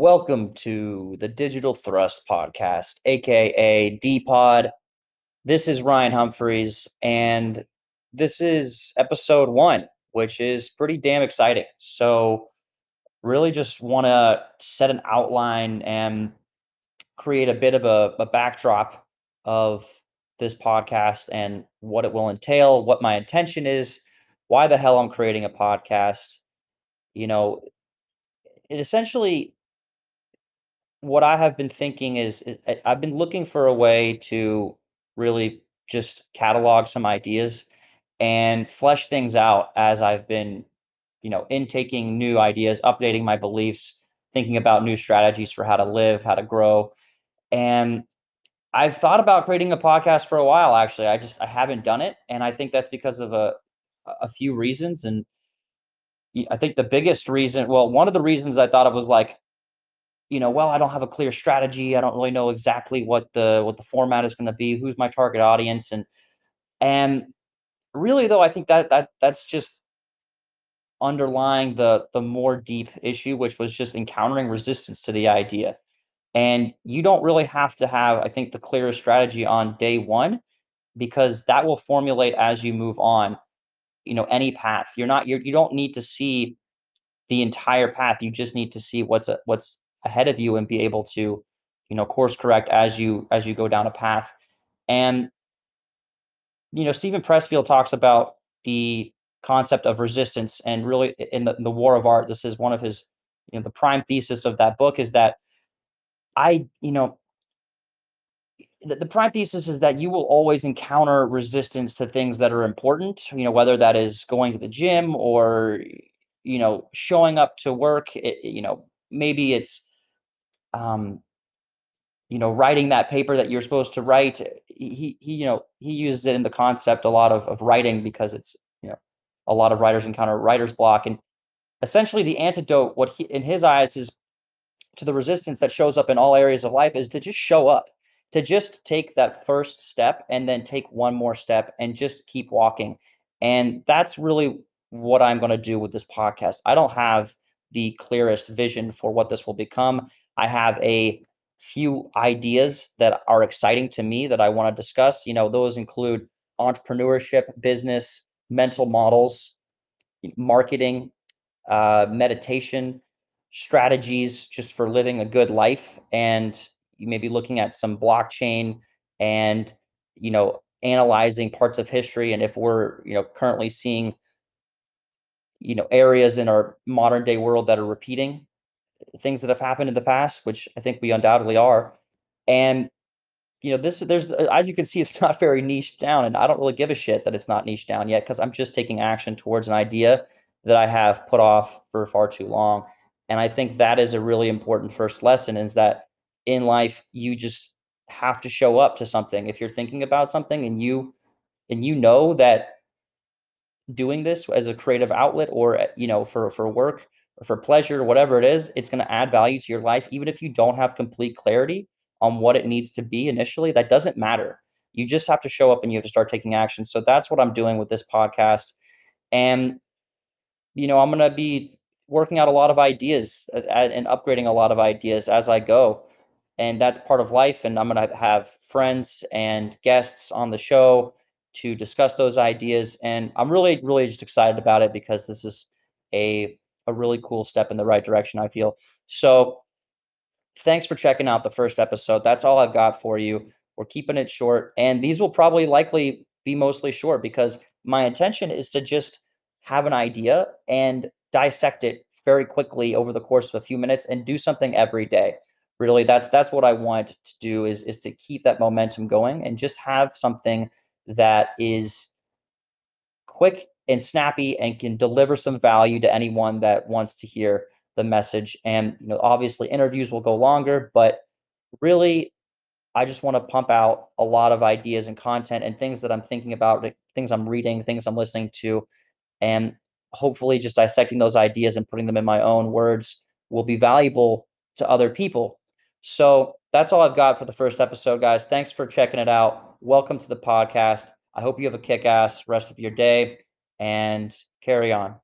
Welcome to the Digital Thrust Podcast, aka D Pod. This is Ryan Humphreys, and this is episode one, which is pretty damn exciting. So, really just want to set an outline and create a bit of a, a backdrop of this podcast and what it will entail, what my intention is, why the hell I'm creating a podcast. You know, it essentially what I have been thinking is I've been looking for a way to really just catalog some ideas and flesh things out as I've been, you know, intaking new ideas, updating my beliefs, thinking about new strategies for how to live, how to grow. And I've thought about creating a podcast for a while actually. I just I haven't done it and I think that's because of a a few reasons and I think the biggest reason, well, one of the reasons I thought of was like you know, well, I don't have a clear strategy. I don't really know exactly what the what the format is going to be, who's my target audience, and and really though, I think that that that's just underlying the the more deep issue, which was just encountering resistance to the idea. And you don't really have to have, I think, the clearest strategy on day one because that will formulate as you move on. You know, any path. You're not you're, you don't need to see the entire path. You just need to see what's a, what's ahead of you and be able to, you know, course correct as you as you go down a path. And you know, Steven Pressfield talks about the concept of resistance, and really in the, in the War of Art, this is one of his, you know, the prime thesis of that book is that I, you know, the, the prime thesis is that you will always encounter resistance to things that are important. You know, whether that is going to the gym or you know showing up to work. It, you know, maybe it's um, you know, writing that paper that you're supposed to write. He he, you know, he uses it in the concept a lot of of writing because it's, you know, a lot of writers encounter writer's block. And essentially the antidote, what he in his eyes is to the resistance that shows up in all areas of life is to just show up, to just take that first step and then take one more step and just keep walking. And that's really what I'm going to do with this podcast. I don't have the clearest vision for what this will become. I have a few ideas that are exciting to me that I want to discuss. You know, those include entrepreneurship, business, mental models, marketing, uh, meditation, strategies just for living a good life. And you may be looking at some blockchain and, you know, analyzing parts of history and if we're, you know, currently seeing, you know, areas in our modern day world that are repeating things that have happened in the past, which I think we undoubtedly are. And you know, this there's uh, as you can see, it's not very niche down, and I don't really give a shit that it's not niche down yet because I'm just taking action towards an idea that I have put off for far too long. And I think that is a really important first lesson is that in life you just have to show up to something. If you're thinking about something and you and you know that doing this as a creative outlet or uh, you know for for work or for pleasure or whatever it is it's going to add value to your life even if you don't have complete clarity on what it needs to be initially that doesn't matter. You just have to show up and you have to start taking action. So that's what i'm doing with this podcast. And you know i'm going to be working out a lot of ideas uh, and upgrading a lot of ideas as i go. And that's part of life and i'm going to have friends and guests on the show to discuss those ideas. And i'm really really just excited about it because this is a a really cool step in the right direction i feel. So thanks for checking out the first episode. That's all i've got for you. We're keeping it short and these will probably likely be mostly short because my intention is to just have an idea and dissect it very quickly over the course of a few minutes and do something every day. Really that's that's what i want to do is is to keep that momentum going and just have something that is quick and snappy and can deliver some value to anyone that wants to hear the message and you know obviously interviews will go longer but really i just want to pump out a lot of ideas and content and things that i'm thinking about things i'm reading things i'm listening to and hopefully just dissecting those ideas and putting them in my own words will be valuable to other people so that's all I've got for the first episode, guys. Thanks for checking it out. Welcome to the podcast. I hope you have a kick ass rest of your day and carry on.